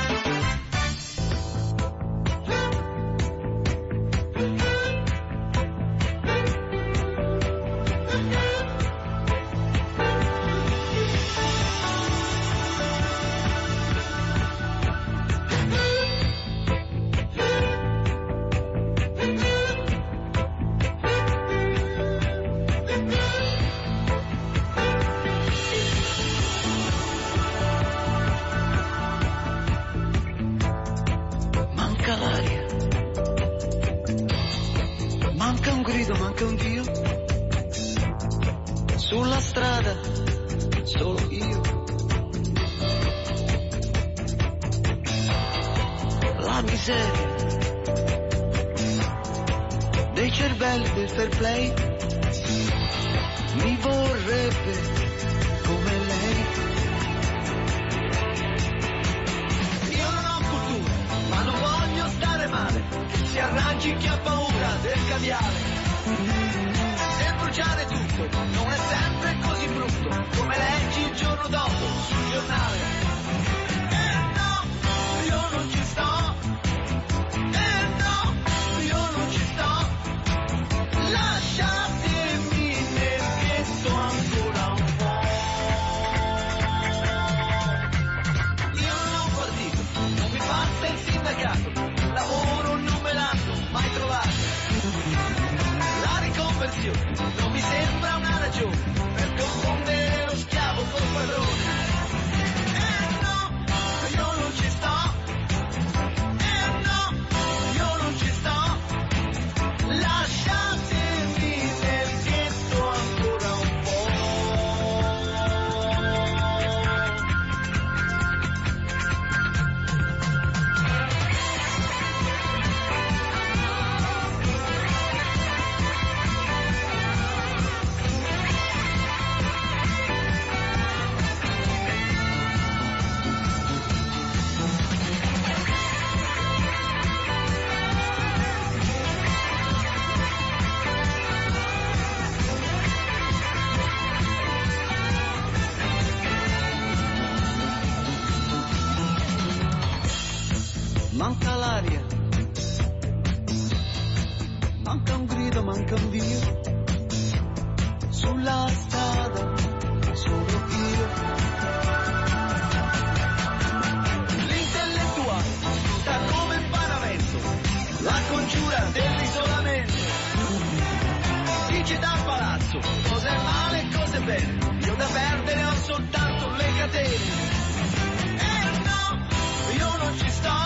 Speaker 2: Grido, manca un Dio. Sulla strada, solo io. La miseria dei cervelli del fair play mi vorrebbe come lei. Io non ho cultura, ma non voglio stare male. Si arrangi chi ha paura del caviale. E bruciare tutto non è sempre così brutto, come leggi il giorno dopo sul giornale. you. Strada solo io. L'intellettuale sta come in paravento, la congiura dell'isolamento. Dice dal palazzo, cos'è male e cos'è bene, io da perdere ho soltanto le catene. Eh no, io non ci sto.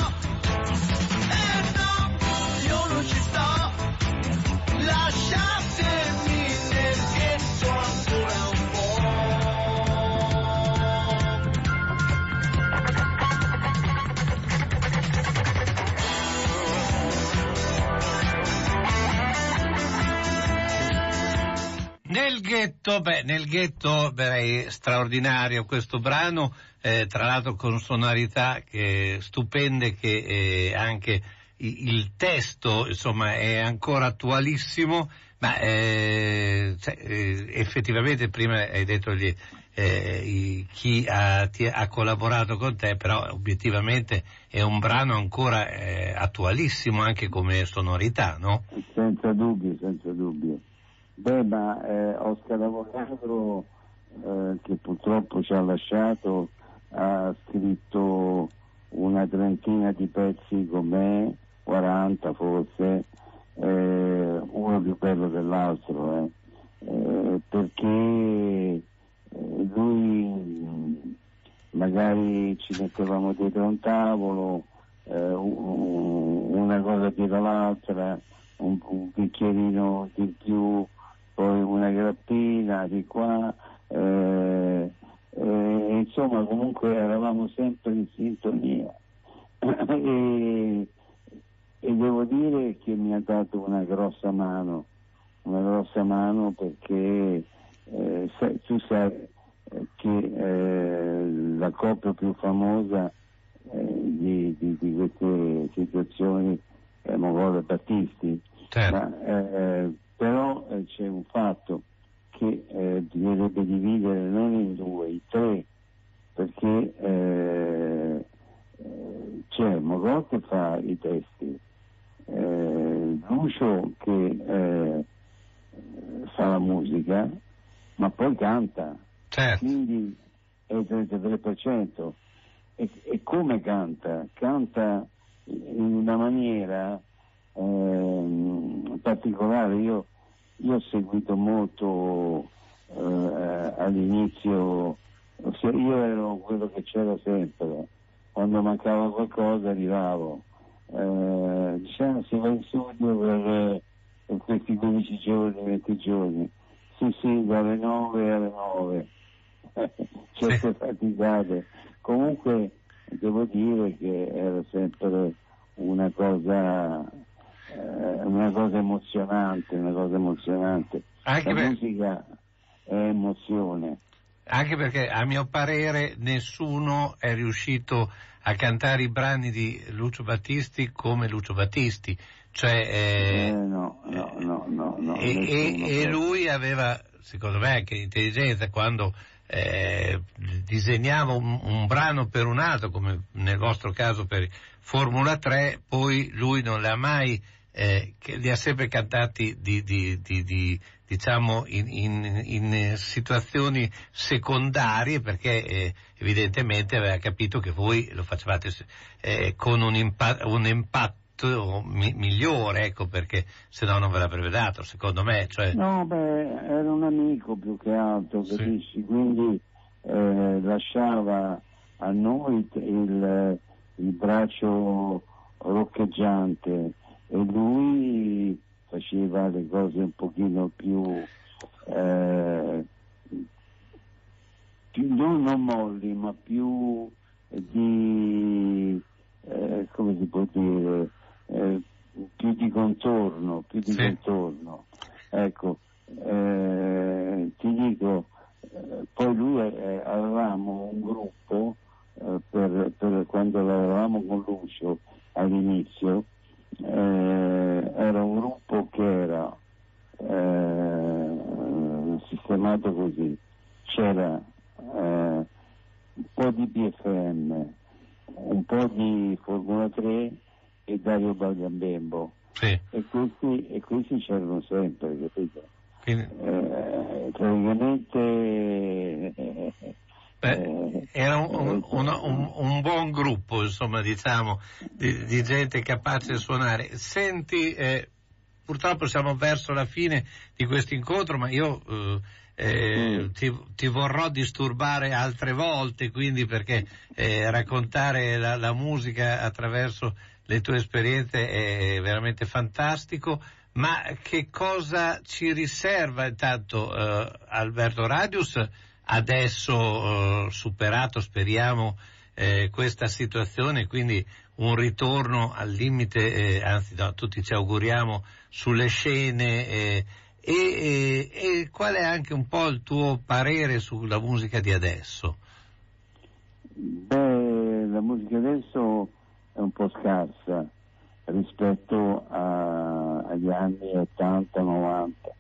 Speaker 2: Ghetto,
Speaker 3: beh, nel ghetto direi straordinario questo brano, eh, tra l'altro con sonorità che, stupende che eh, anche il testo insomma è ancora attualissimo, ma eh, cioè, eh, effettivamente prima hai detto gli, eh, chi ha, ti- ha collaborato con te, però obiettivamente è un brano ancora eh, attualissimo anche come sonorità, no?
Speaker 4: Senza dubbio, senza dubbio. Beh, ma eh, Oscar Avocado, eh, che purtroppo ci ha lasciato, ha scritto una trentina di pezzi con me, 40 forse, eh, uno più bello dell'altro, eh, eh, perché eh, lui magari ci mettevamo dietro un tavolo, un- una cosa dietro l'altra, un, un bicchierino di più, poi una grappina di qua, eh, eh, insomma comunque eravamo sempre in sintonia e, e devo dire che mi ha dato una grossa mano, una grossa mano perché eh, sai- tu sai eh, che eh, la coppia più famosa eh, di, di- di queste situazioni è Mogol e Battisti,
Speaker 3: Certo.
Speaker 4: ma, eh, però eh, c'è un fatto che eh, bisognerebbe dividere non in due, in tre, perché eh, eh, c'è Mogol che fa i testi, eh, Lucio che eh, fa la musica, ma poi canta,
Speaker 3: Certo.
Speaker 4: quindi è il 33%. E, e come canta? Canta in una maniera ehm, particolare. Io, io ho seguito molto eh, all'inizio, io ero quello che c'era sempre, quando mancava qualcosa arrivavo. Eh, diciamo si va in studio per, per questi 15 giorni, 20 giorni. Sì, sì, dalle 9 alle 9 certe faticate. Comunque devo dire che era sempre una cosa, una cosa emozionante, una cosa emozionante.
Speaker 3: Anche
Speaker 4: La
Speaker 3: per-
Speaker 4: musica è emozione.
Speaker 3: Anche perché a mio parere nessuno è riuscito a cantare i brani di Lucio Battisti come Lucio Battisti, cioè
Speaker 4: Eh,
Speaker 3: eh,
Speaker 4: no, no, no, no, no,
Speaker 3: e, e- e lui aveva, secondo me, anche intelligenza quando eh, disegnava un, un brano per un altro, come nel vostro caso per Formula 3, poi lui non le ha mai, eh, che li ha sempre cantati di, di- di- di- diciamo in, in- in situazioni secondarie perché eh, evidentemente aveva capito che voi lo facevate eh, con un, impa- un impatto mi- migliore, ecco perché se no non ve l'avrebbe dato, secondo me. Cioè,
Speaker 4: No, beh, era un amico più che altro,
Speaker 3: Sì.
Speaker 4: Quindi eh, lasciava a noi il, il braccio roccheggiante lui faceva le cose un pochino più, eh, più non, molli, ma più di, eh, come si può dire, eh, più di contorno, più di
Speaker 3: Sì.
Speaker 4: contorno. Ecco, eh, ti dico, eh, poi lui eh, avevamo un gruppo per, per quando lavoravamo con Lucio all'inizio, eh, era un gruppo che era eh, sistemato così, c'era eh, un po' di BFM, un po' di Formula 3 e Dario Balgambembo.
Speaker 3: Sì.
Speaker 4: E questi, e questi c'erano sempre, capito?
Speaker 3: Quindi,
Speaker 4: Eh, praticamente eh,
Speaker 3: beh,
Speaker 4: eh,
Speaker 3: era un, un- un- un- un buon gruppo, insomma, diciamo, di, di gente capace di suonare. Senti, eh, purtroppo siamo verso la fine di questo incontro, ma io eh, eh,
Speaker 4: Mm.
Speaker 3: ti, ti vorrò disturbare altre volte, quindi perché eh, raccontare la, la musica attraverso le tue esperienze è veramente fantastico. Ma che cosa ci riserva intanto eh, Alberto Radius adesso eh, superato, speriamo, eh, questa situazione, quindi un ritorno al limite, eh, anzi no, tutti ci auguriamo, sulle scene eh, e, e- e qual è anche un po' il tuo parere sulla musica di adesso?
Speaker 4: Beh, la musica adesso è un po' scarsa rispetto a- agli anni 80-90,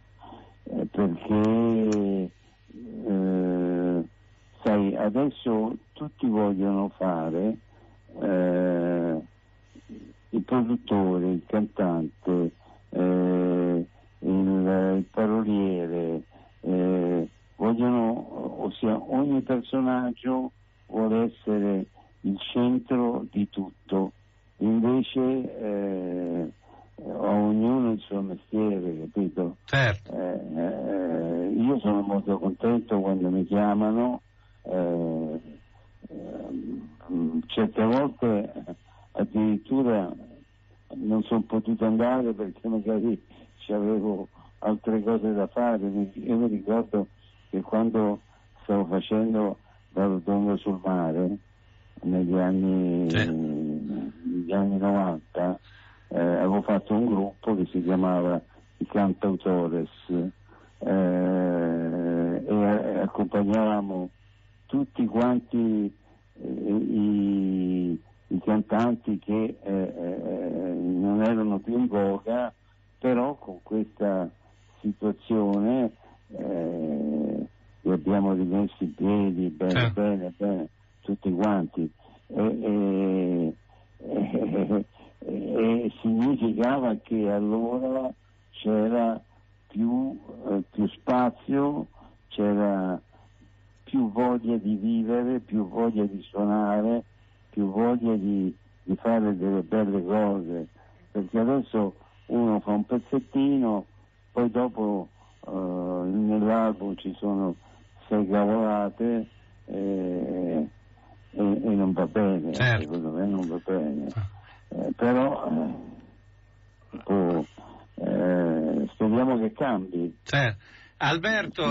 Speaker 4: eh, perché eh, sai, adesso tutti vogliono fare eh, il produttore, il cantante, eh, il, il paroliere, eh, vogliono, ossia ogni personaggio vuole essere il centro di tutto, invece eh, ognuno il suo mestiere, capito?
Speaker 3: Certo,
Speaker 4: Eh, eh, io sono molto contento quando mi chiamano, eh, ehm, certe volte addirittura non sono potuto andare perché magari avevo altre cose da fare. Io mi ricordo che quando stavo facendo la rotonda sul mare, negli anni,
Speaker 3: Sì.
Speaker 4: negli anni 90, eh, avevo fatto un gruppo che si chiamava i Cantautores eh, e accompagnavamo tutti quanti eh, i, i cantanti che eh, eh, non erano più in voga, però con questa situazione eh, li abbiamo rimessi in piedi bene,
Speaker 3: Certo.
Speaker 4: bene, bene, tutti quanti. E, e- e- e significava che allora c'era più, eh, più spazio, c'era più voglia di vivere, più voglia di suonare, più voglia di, di fare delle belle cose, perché adesso uno fa un pezzettino, poi dopo eh, nell'album ci sono sei cavolate e, e- e non va bene,
Speaker 3: Certo.
Speaker 4: secondo me non va bene. Eh, però eh, può- eh, speriamo che cambi.
Speaker 3: certo. Alberto,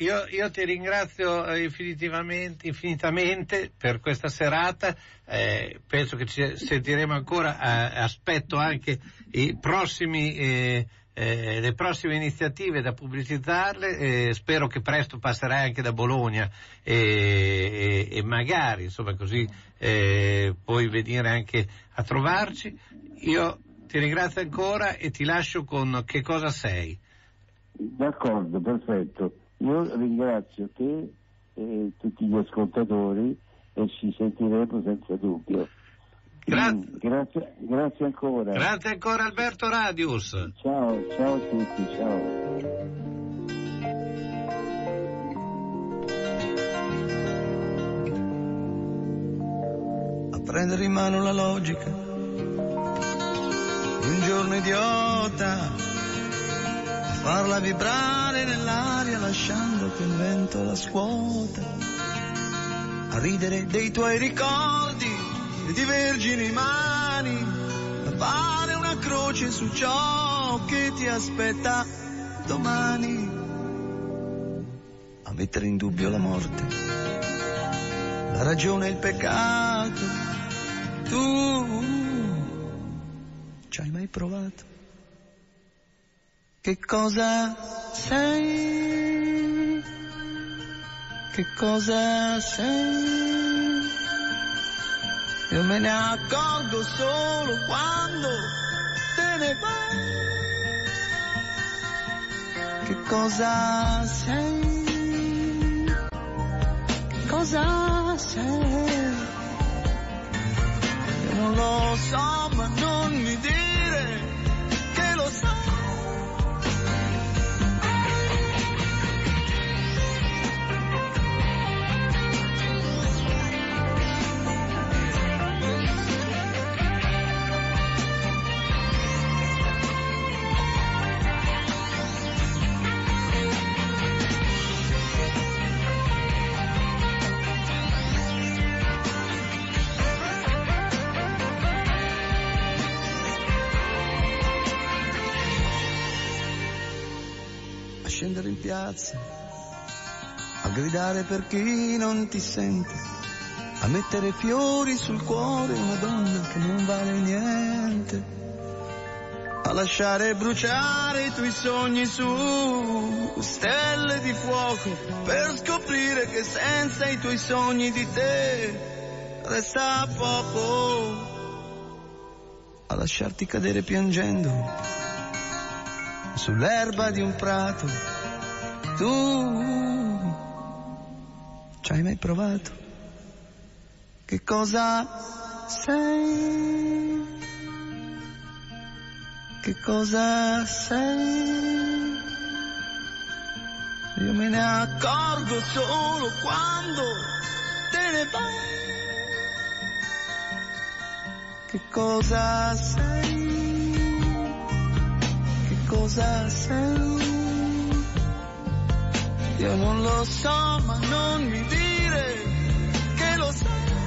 Speaker 4: Io-
Speaker 3: Io, ti ringrazio eh, infinitivamente, infinitamente per questa serata, eh, penso che ci sentiremo ancora, eh, aspetto anche prossimi, eh, eh, le prossime iniziative da pubblicizzarle, eh, spero che presto passerai anche da Bologna e, e- e magari insomma così puoi venire anche a trovarci. Io ti ringrazio ancora e ti lascio con che cosa sei.
Speaker 4: D'accordo, perfetto. Io ringrazio te e tutti gli ascoltatori e ci sentiremo senza dubbio.
Speaker 3: Gra-
Speaker 4: Mm, grazie, grazie ancora.
Speaker 3: Grazie ancora Alberto Radius.
Speaker 4: ciao, ciao a tutti, ciao.
Speaker 7: a prendere in mano la logica di un giorno idiota, farla vibrare nell'aria lasciando che il vento la scuota, a ridere dei tuoi ricordi e di vergini mani, a fare una croce su ciò che ti aspetta domani, a mettere in dubbio la morte la ragione e il peccato. Tu ci hai mai provato? Che cosa sei? Che cosa sei? Io me ne accorgo solo quando te ne vai. Che cosa sei? Che cosa sei? Io
Speaker 2: non lo so, ma non mi dire piazza, a gridare per chi non ti sente, a mettere fiori sul cuore una donna che non vale niente, a lasciare bruciare i tuoi sogni su stelle di fuoco per scoprire che senza i tuoi sogni di te resta poco, a lasciarti cadere piangendo sull'erba di un prato. Tu ci hai mai provato? Che cosa sei? Che cosa sei? Io me ne accorgo solo quando te ne vai. Che cosa sei? cosa sei. Io non lo so, ma non mi dire che lo sai.